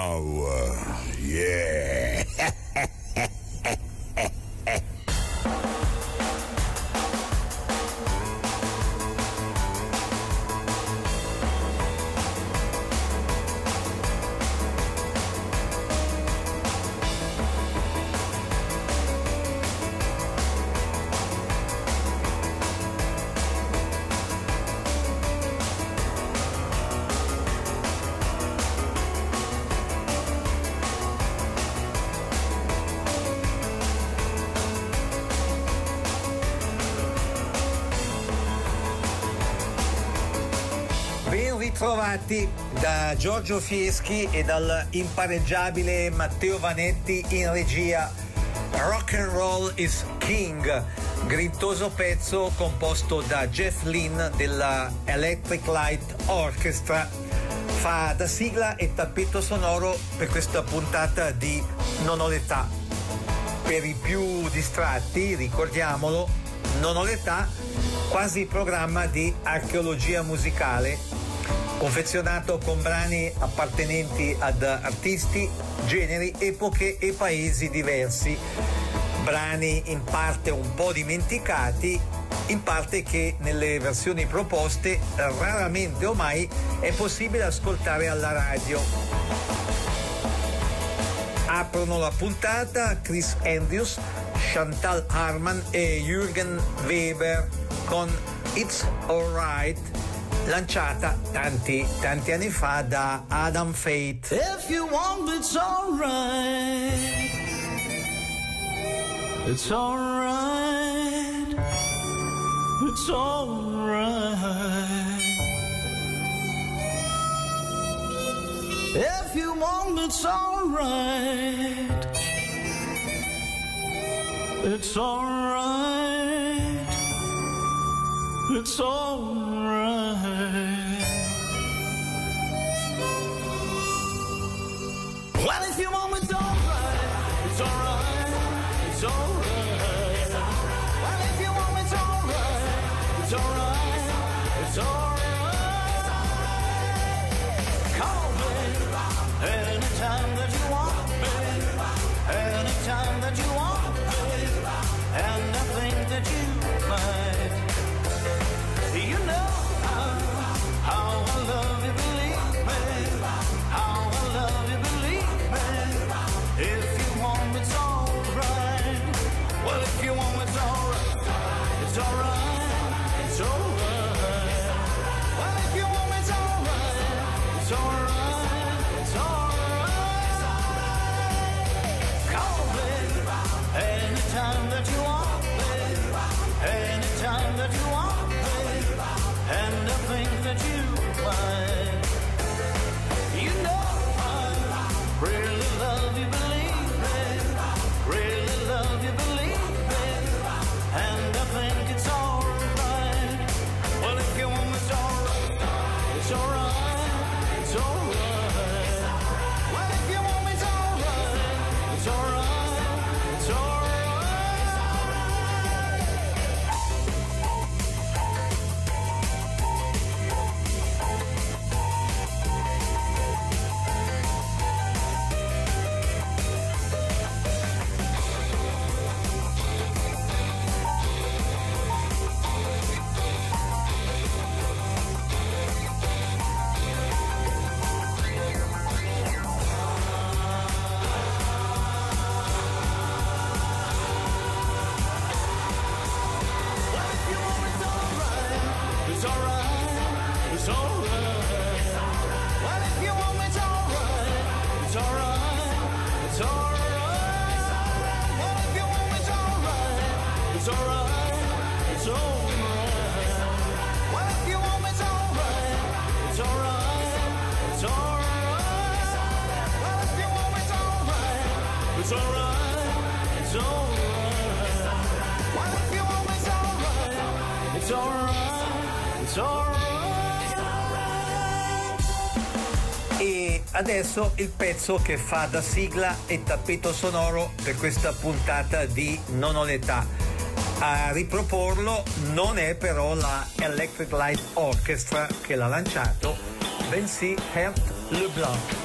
Uh, yeah. Ritrovati da Giorgio Fieschi e dal impareggiabile Matteo Vanetti in regia. Rock and Roll is King, grintoso pezzo composto da Jeff Lynn della Electric Light Orchestra. Fa da sigla e tappeto sonoro per questa puntata di Non ho l'età. Per i più distratti, ricordiamolo, Non ho l'età, quasi programma di archeologia musicale confezionato con brani appartenenti ad artisti, generi, epoche e paesi diversi. Brani in parte un po' dimenticati, in parte che nelle versioni proposte raramente o mai è possibile ascoltare alla radio. Aprono la puntata Chris Andrews, Chantal Harman e Jürgen Weber con It's Alright lanciata tanti, tanti anni fa da Adam Fate. If you want, it's alright. It's alright. It's alright. If you want, it's alright. It's alright. It's alright. Well, adesso il pezzo che fa da sigla e tappeto sonoro per questa puntata di Non ho l'età. A riproporlo non è però la Electric Light Orchestra che l'ha lanciato, bensì Hert Leblanc.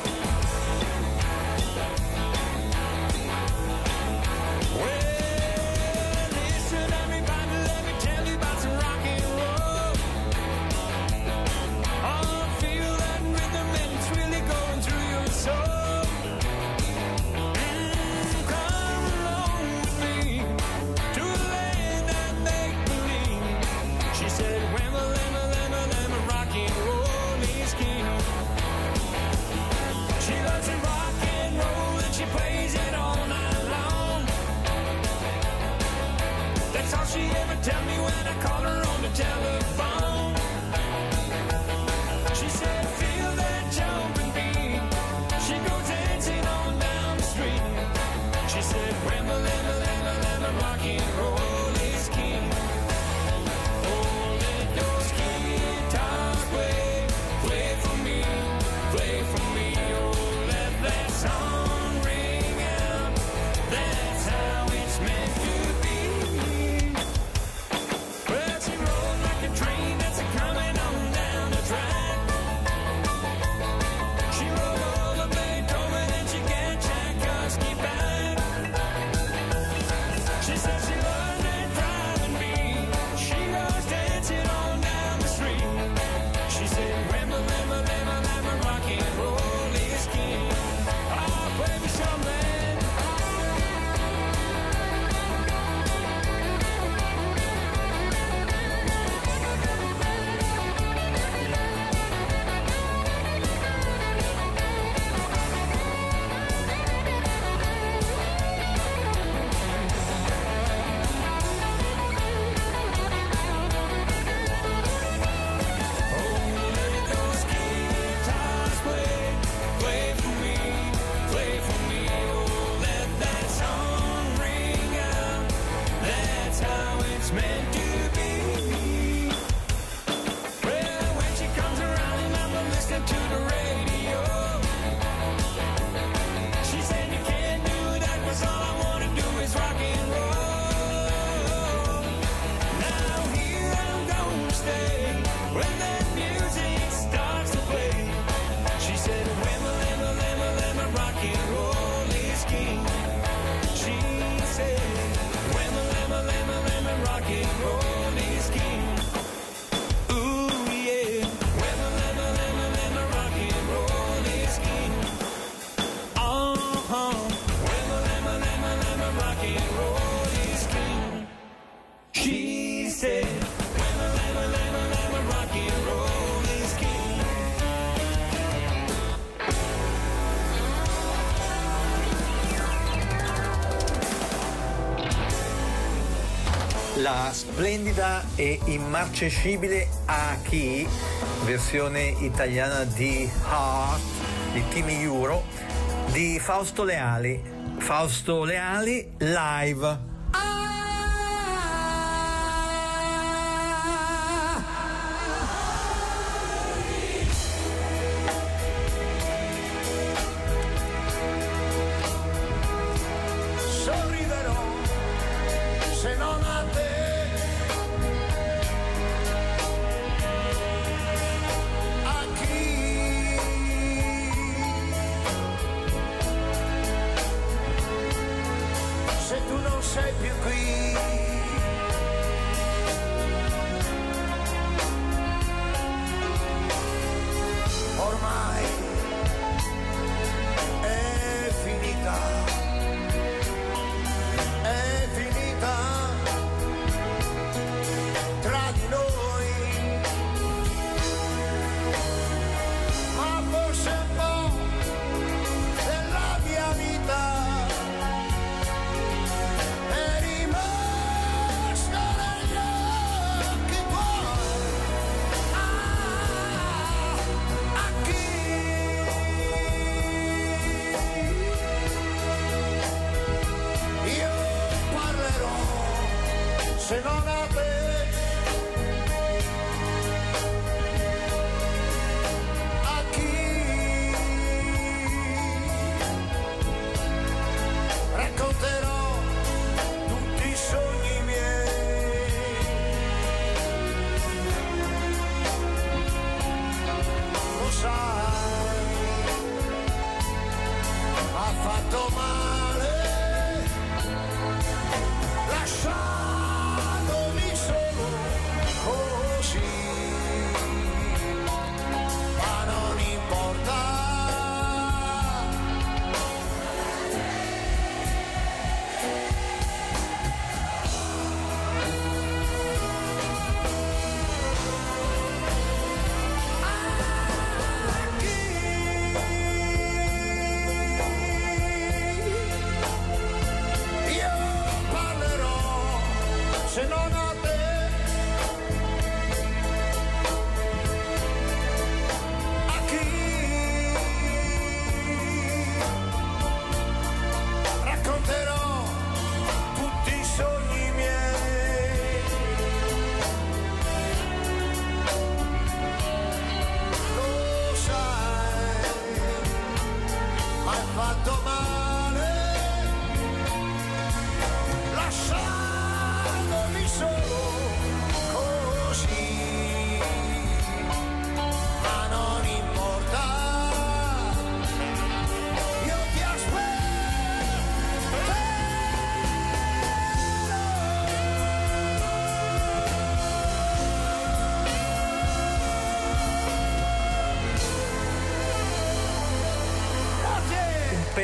splendida e immarcescibile Aki, versione italiana di Heart di Timmy Euro, di Fausto Leali. Fausto Leali live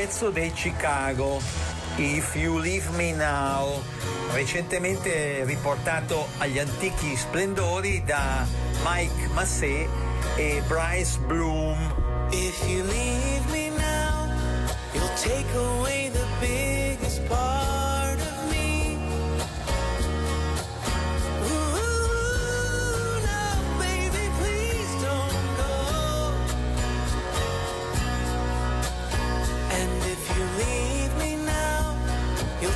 pezzo dei Chicago, If You Leave Me Now, recentemente riportato agli antichi splendori da Mike Massé e Bryce Bloom. If you leave me now, you'll take away the bill.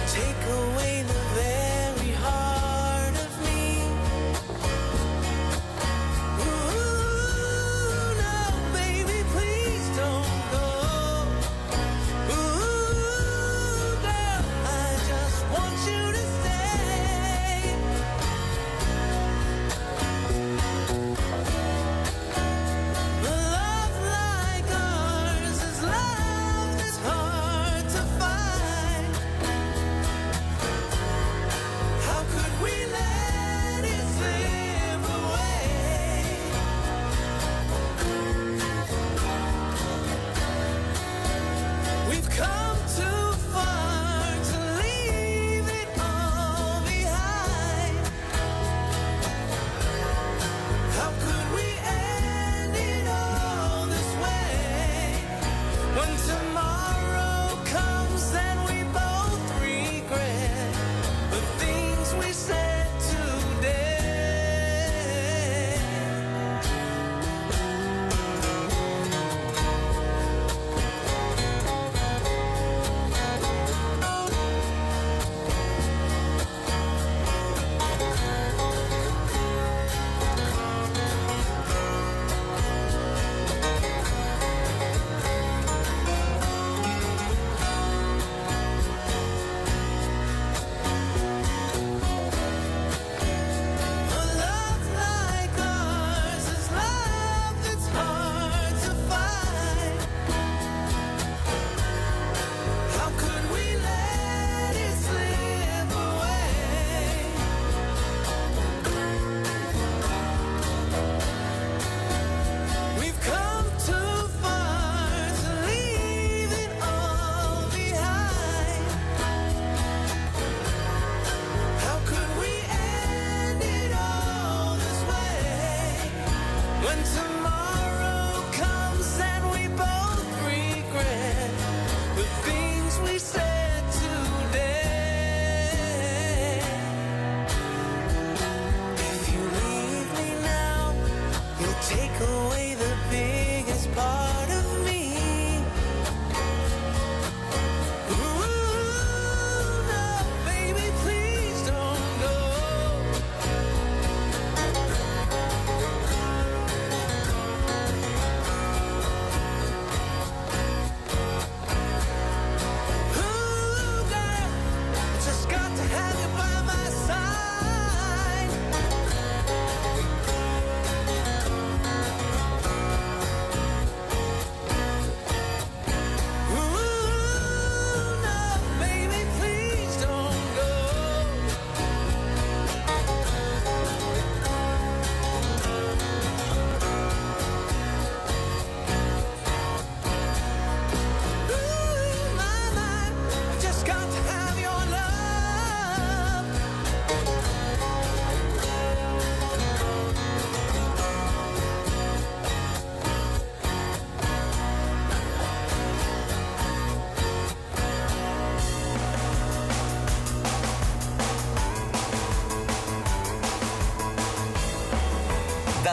Take away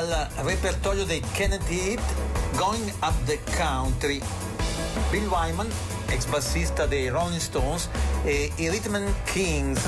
dal repertorio dei Kennedy Heat Going Up the Country. Bill Wyman, ex bassista dei Rolling Stones e i Rhythm Kings.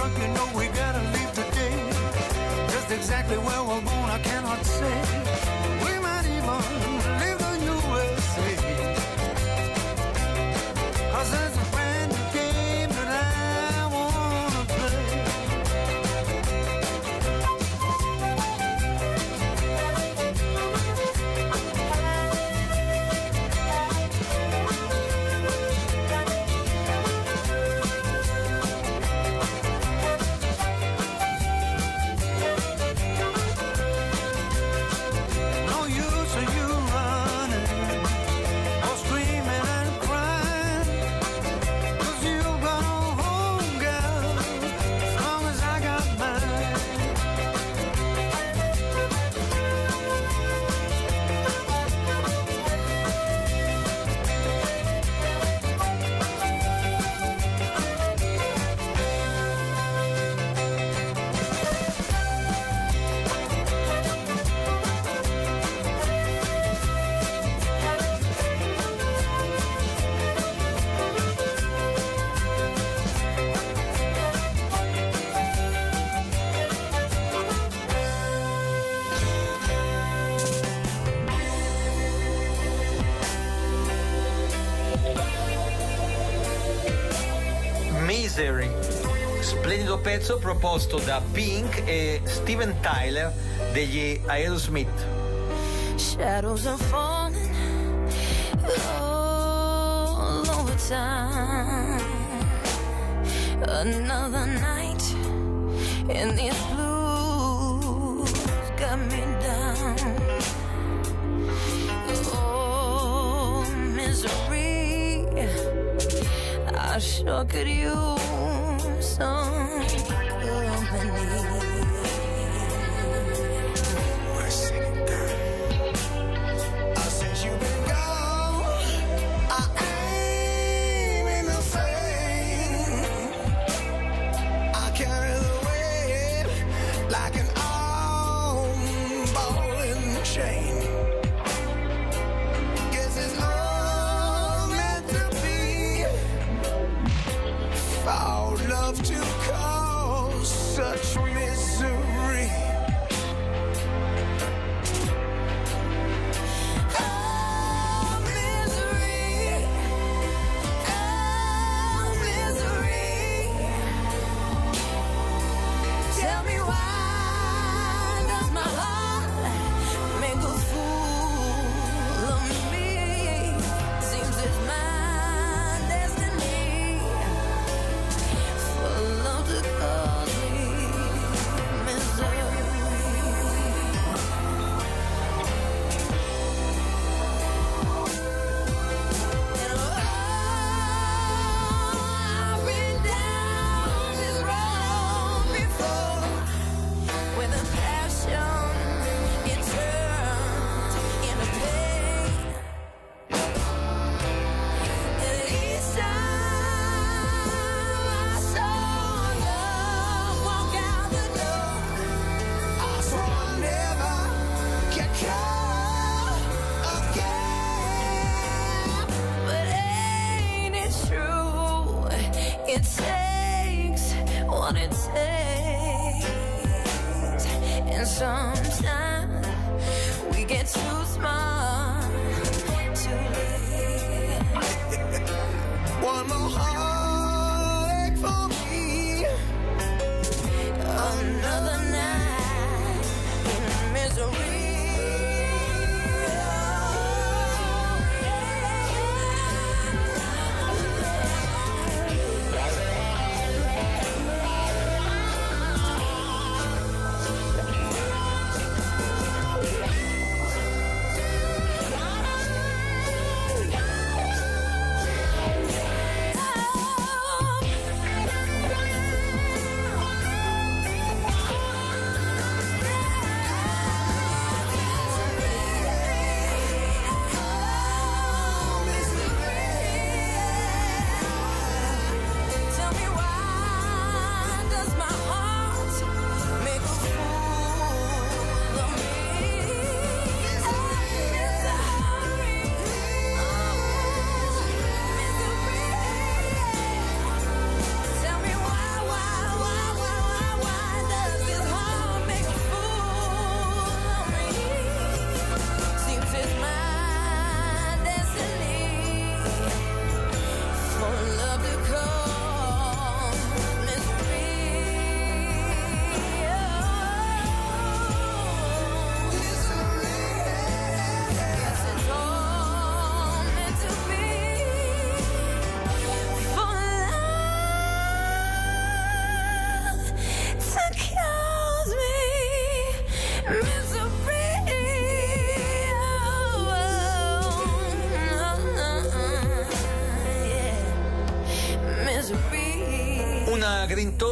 truck, you know we gotta leave today. Just exactly where we're going, I cannot say. pezzo proposto da Pink e Steven Tyler degli Aerosmith. Shadows are falling all over time. Another night in these blues got me down. Oh, misery, I sure could use tongue. Ooh,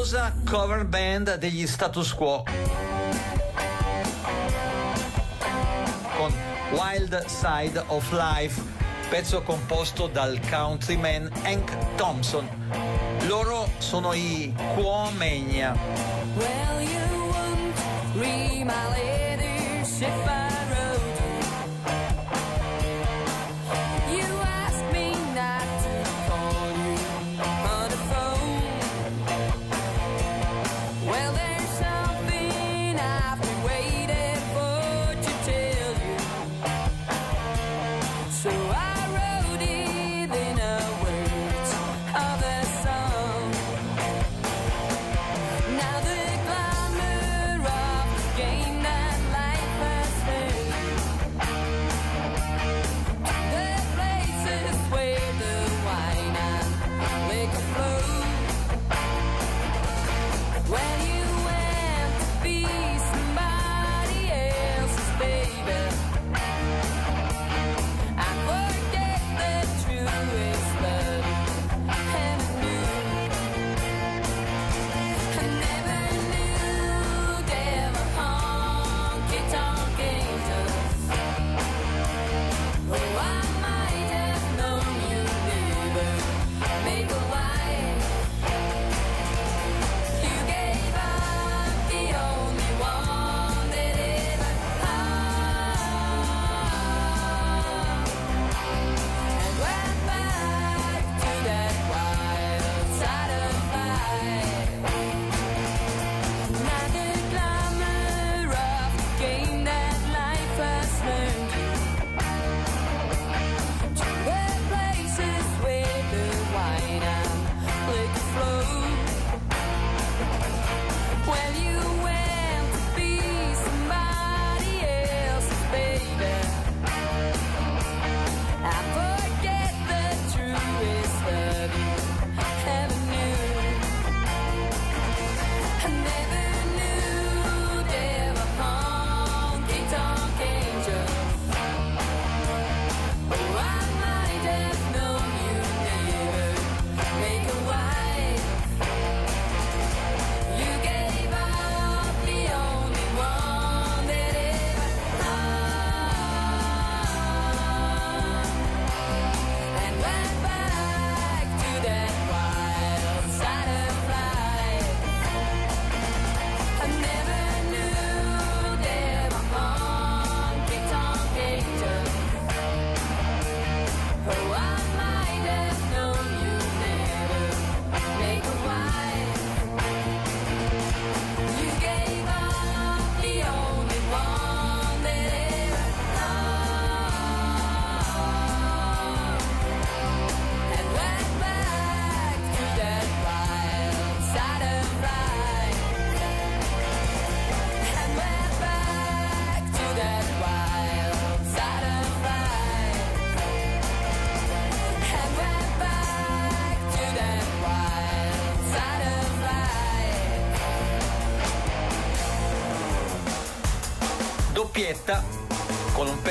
famosa cover band degli status quo. Con Wild Side of Life, pezzo composto dal countryman Hank Thompson. Loro sono i Cuomegna. Well,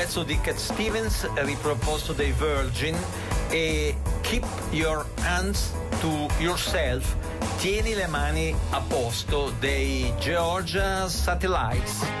pezzo di Cat Stevens riproposto dai Virgin e Keep Your Hands to Yourself, tieni le mani a posto dei Georgia Satellites.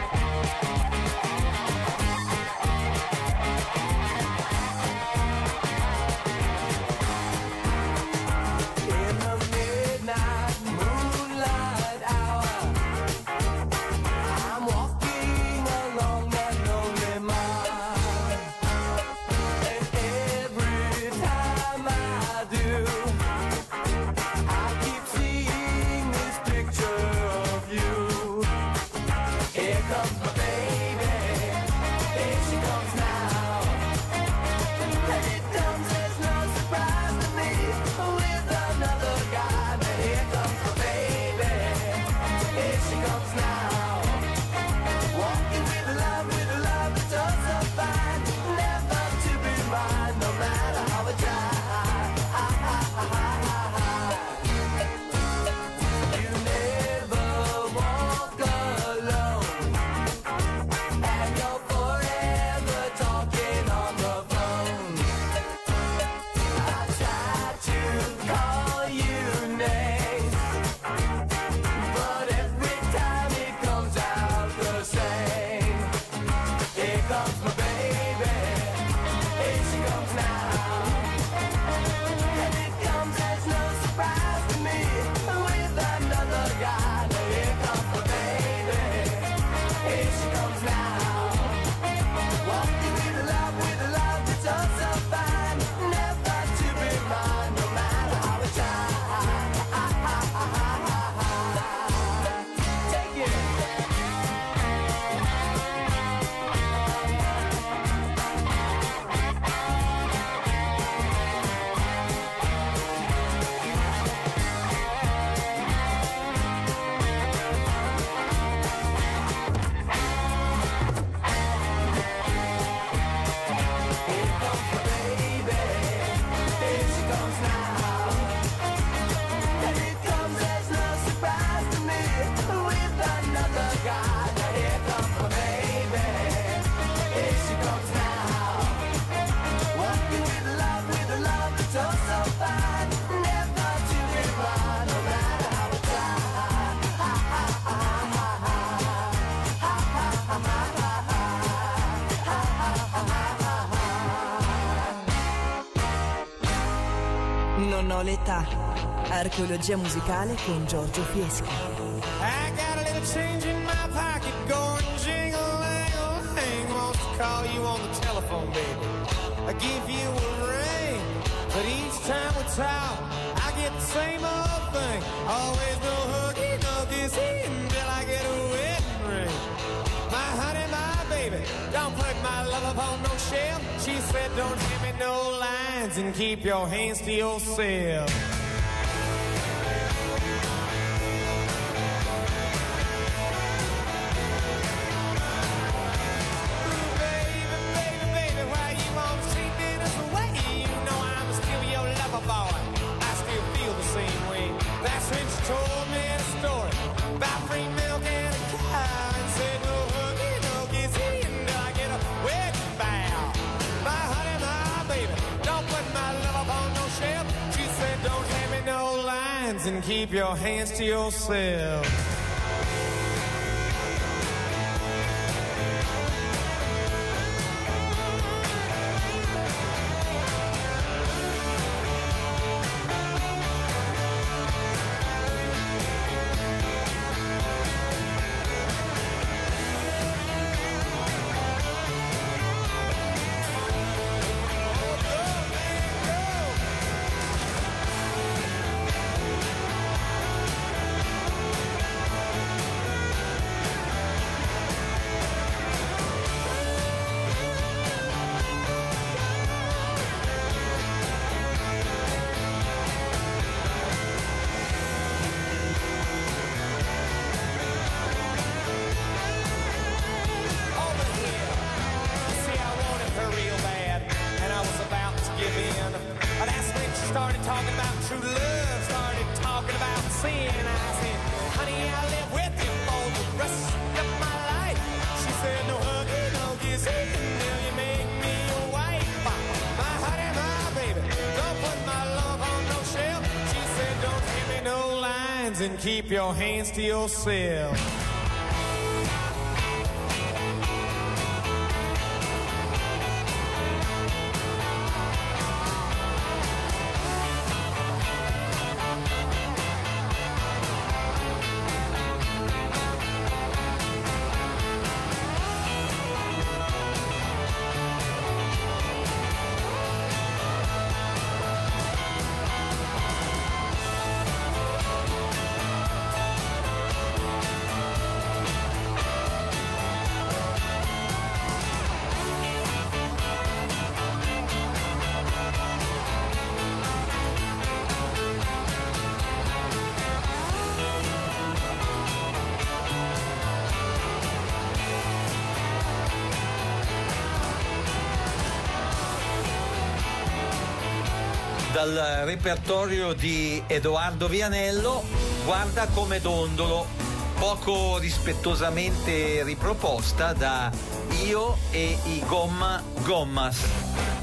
non ho l'età. Archeologia musicale con Giorgio Fieschi. I got a little change in my pocket going jingle angle. Hang wants to call you on the telephone, baby. I give you a ring, but each time we talk, I get the same old thing. Always no hooky, no kissy until I get a wedding ring. My honey, my baby, don't put my love upon no shell. She said, don't give me no lie. hands and keep your hands to yourself. to yourself. keep your hands to yourself. dal repertorio di Edoardo Vianello, Guarda come dondolo, poco rispettosamente riproposta da Io e i Gomma Gommas.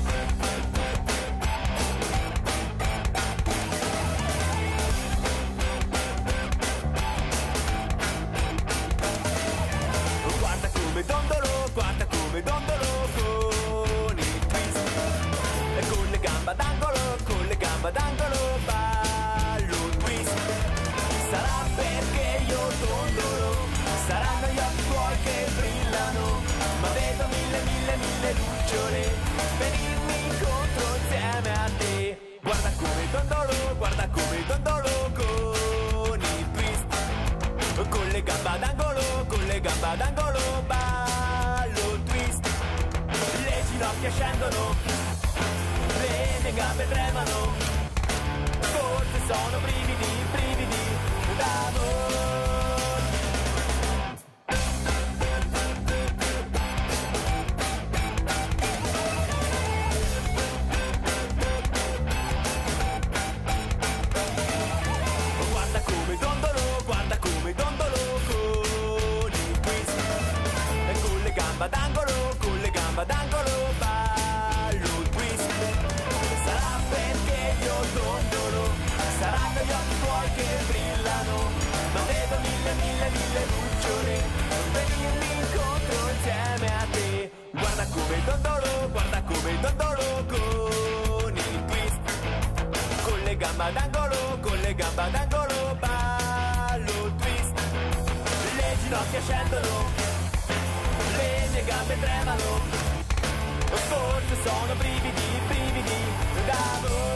Ginocchia scendono, le mie gambe tremano. Forse sono brividi, brividi d'amore.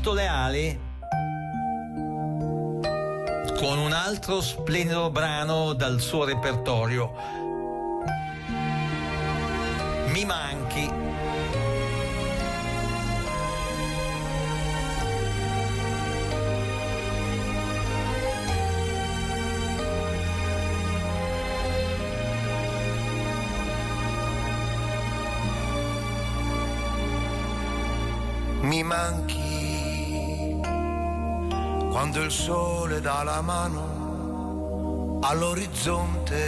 Fausto Leali con un altro splendido brano dal suo repertorio. Il sole dà la mano all'orizzonte,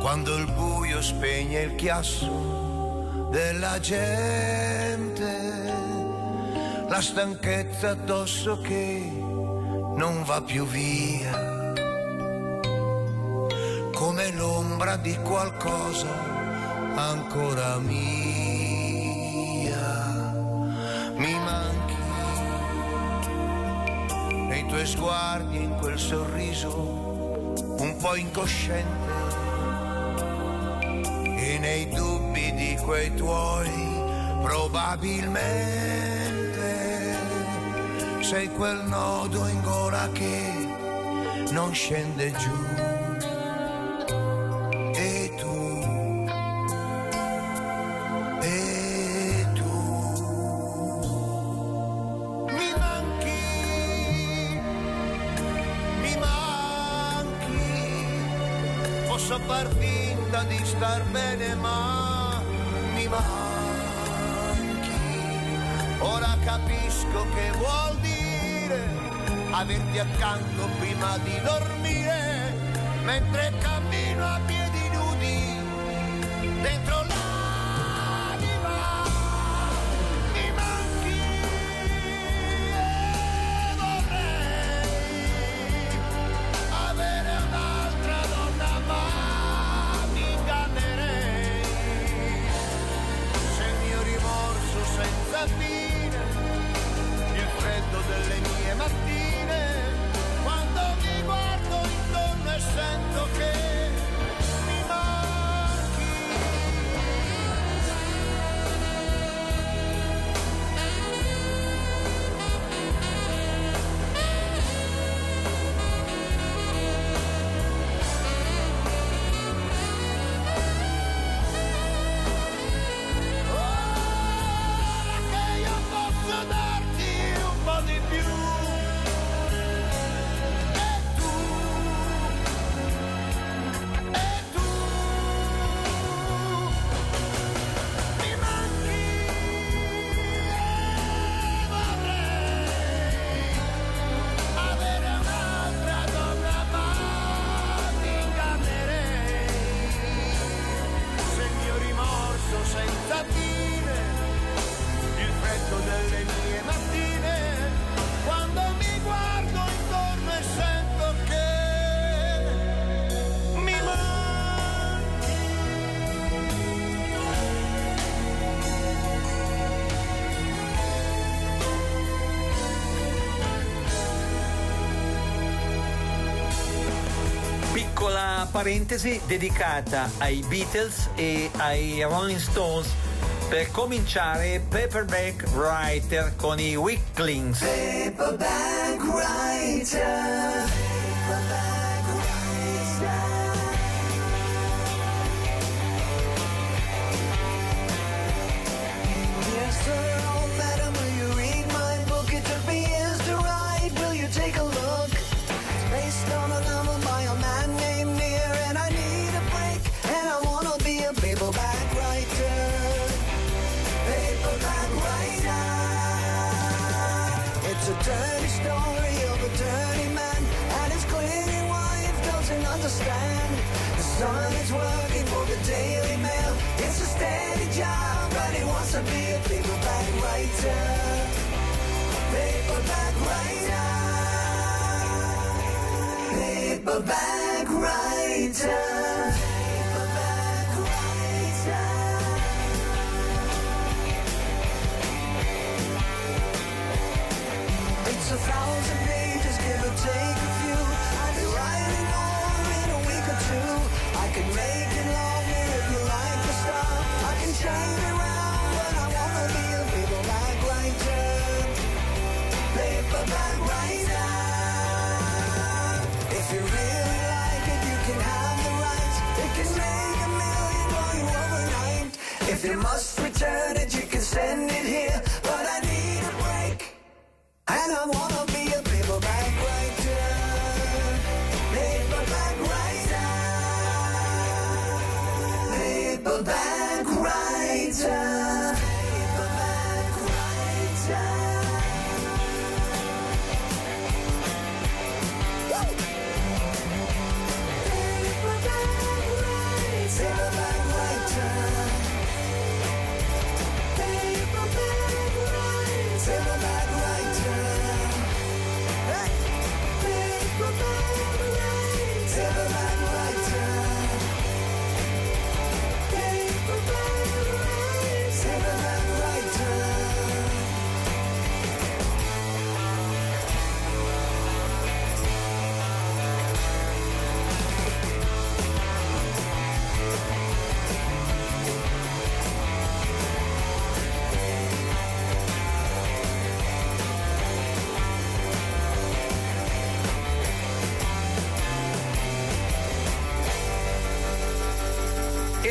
quando il buio spegne il chiasso della gente, la stanchezza addosso che non va più via, come l'ombra di qualcosa ancora mia. Mi manchi tuoi sguardi in quel sorriso un po' incosciente. E nei dubbi di quei tuoi probabilmente sei quel nodo in gola che non scende giù star bene ma mi manchi, ora capisco che vuol dire averti accanto prima di dormire, mentre cammino parentesi dedicata ai Beatles e ai Rolling Stones per cominciare Paperback Writer con i Wicklings. Paperback Writer paperback writer. You must return it, you can send it.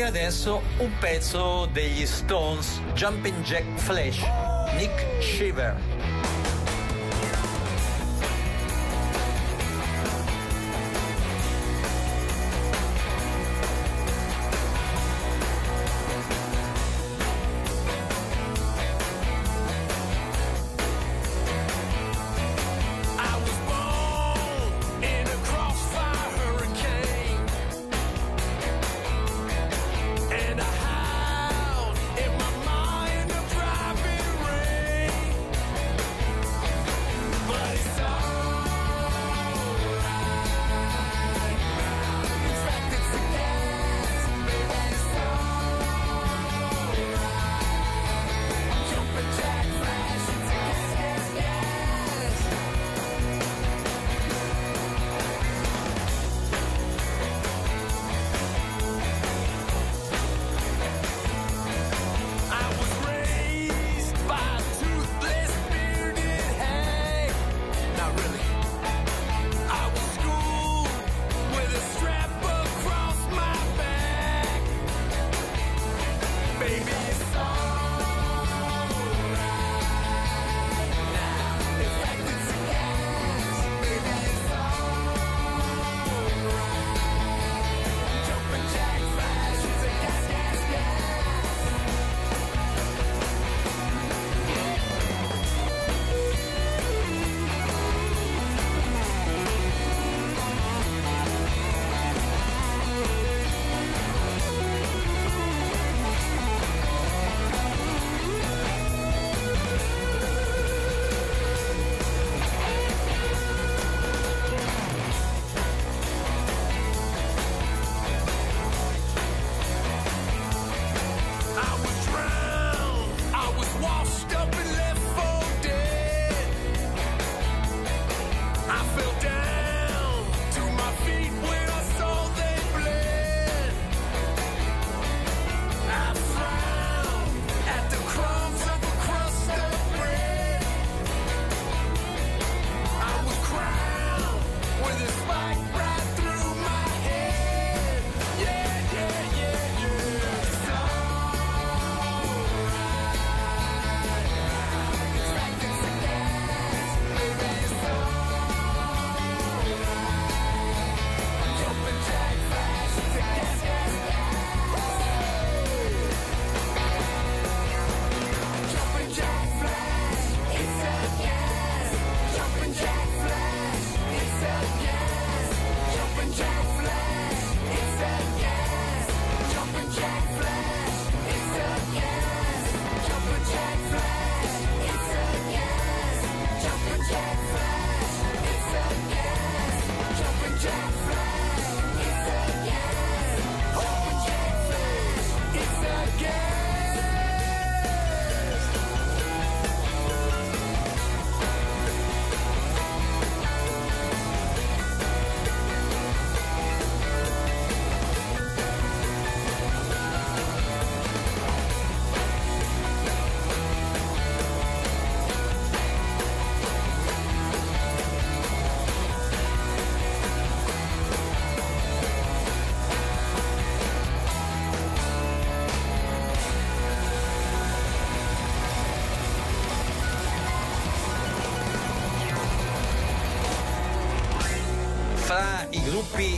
adesso un pezzo degli Stones, Jumping Jack Flash, Nick Shiver.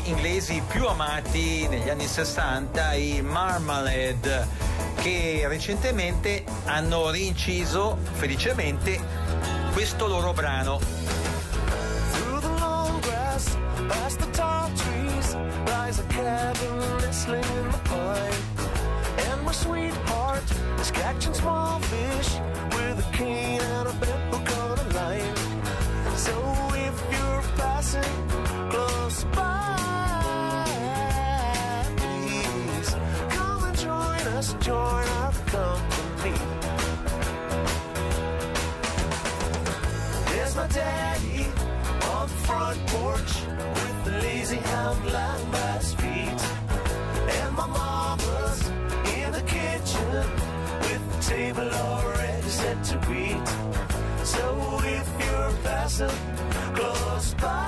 inglesi più amati negli anni 60, i Marmalade, che recentemente hanno rinciso felicemente questo loro brano. crazy how I'm blind by feet. And my mama's in the kitchen with the table already set to eat. So if you're passing close by.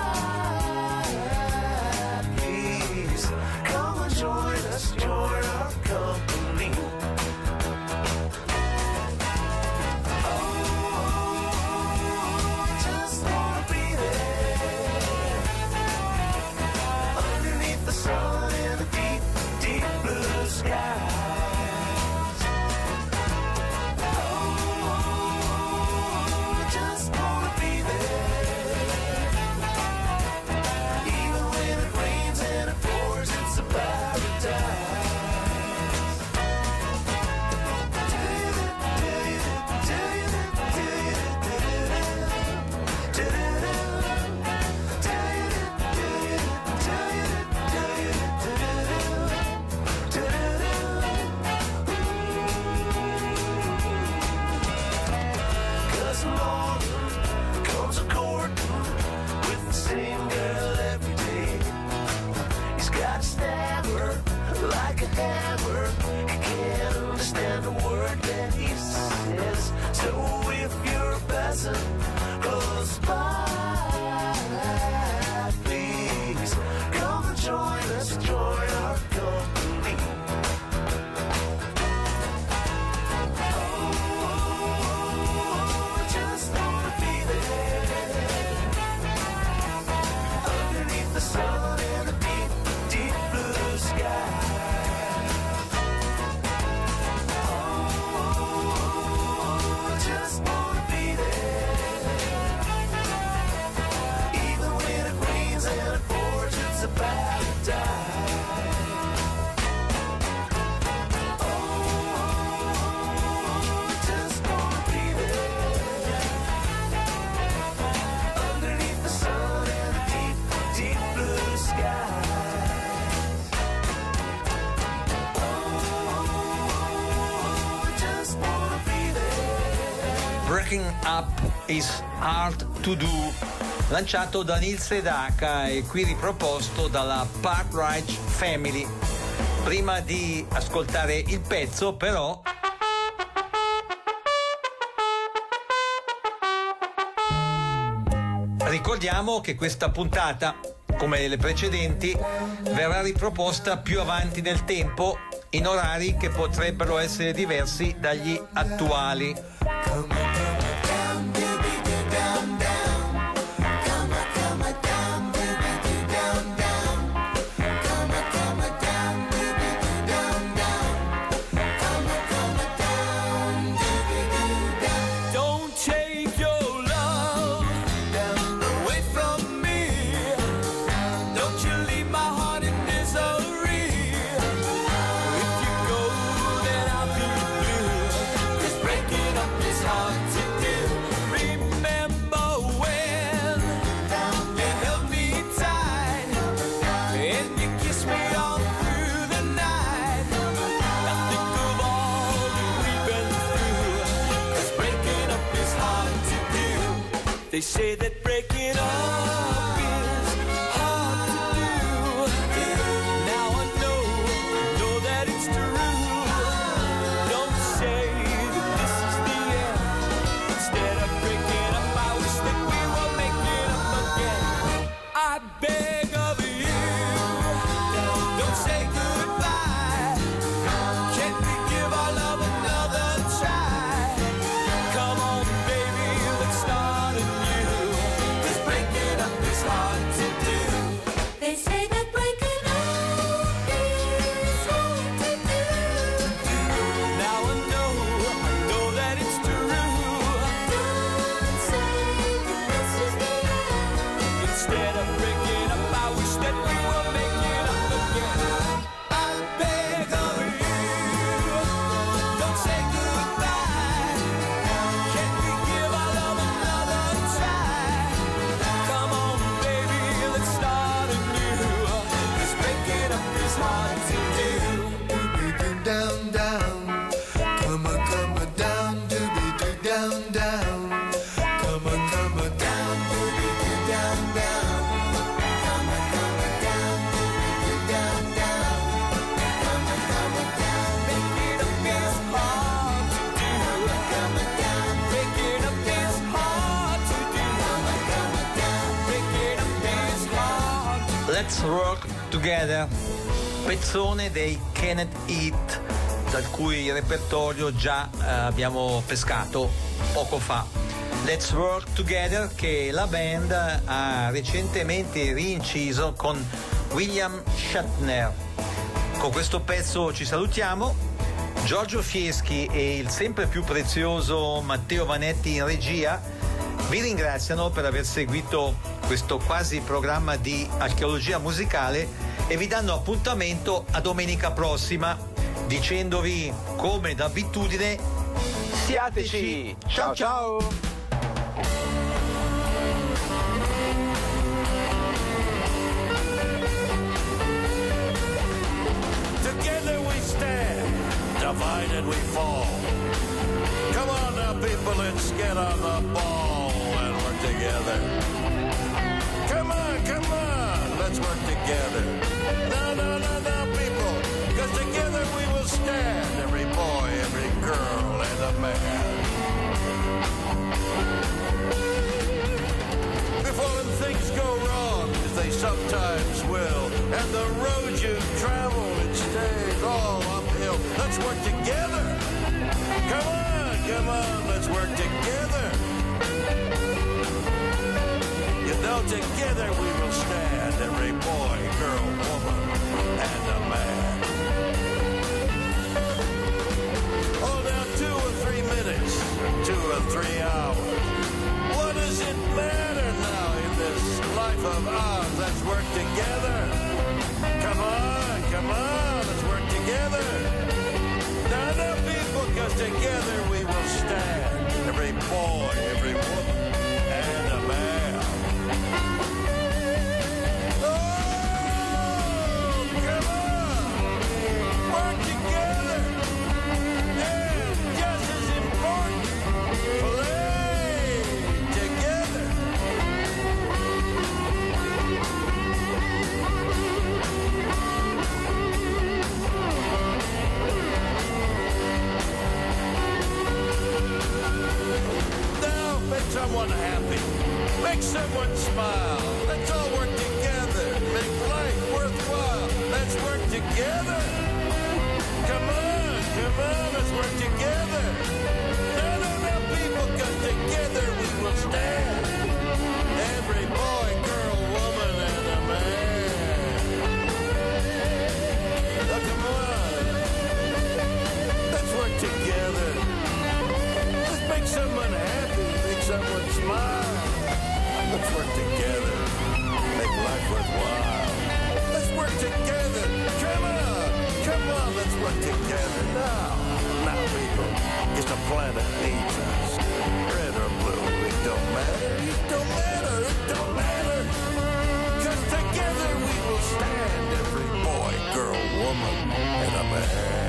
To Do, lanciato da Neil Sedaka e qui riproposto dalla Partridge Family. Prima di ascoltare il pezzo, però. Ricordiamo che questa puntata, come le precedenti, verrà riproposta più avanti nel tempo in orari che potrebbero essere diversi dagli attuali. They say that breaking up. Let's Work Together, pezzone dei Kenneth Heat, dal cui repertorio già eh, abbiamo pescato poco fa. Let's Work Together che la band ha recentemente rinciso con William Shatner. Con questo pezzo ci salutiamo. Giorgio Fieschi e il sempre più prezioso Matteo Vanetti in regia vi ringraziano per aver seguito questo quasi programma di archeologia musicale e vi danno appuntamento a domenica prossima dicendovi come d'abitudine siateci ciao ciao Together we stand, divided we fall. Come on now, people, let's get on the ball and work together. Let's work together. No, no, no, no, people, because together we will stand, every boy, every girl, and a man. Before when things go wrong, as they sometimes will, and the road you travel, it stays all uphill. Let's work together. Come on, come on, let's work together. You know, together we will stand, every boy, girl, woman, and a man. Oh, now two or three minutes, two or three hours. What does it matter now in this life of ours? Let's work together. Come on, come on, let's work together. Now, now, people, because together we will stand. Every boy, every woman, someone happy. Make someone smile. Let's all work together. Make life worthwhile. Let's work together. Come on, come on, let's work together. No, no, no, people, because together we will stand. Every boy, mine. Let's work together. Make life worthwhile. Let's work together. Come on. Come on. Let's work together now. Now, people. It's the planet needs us. Red or blue, it don't matter. It don't matter. It don't matter. Cause together we will stand every boy, girl, woman, and a man.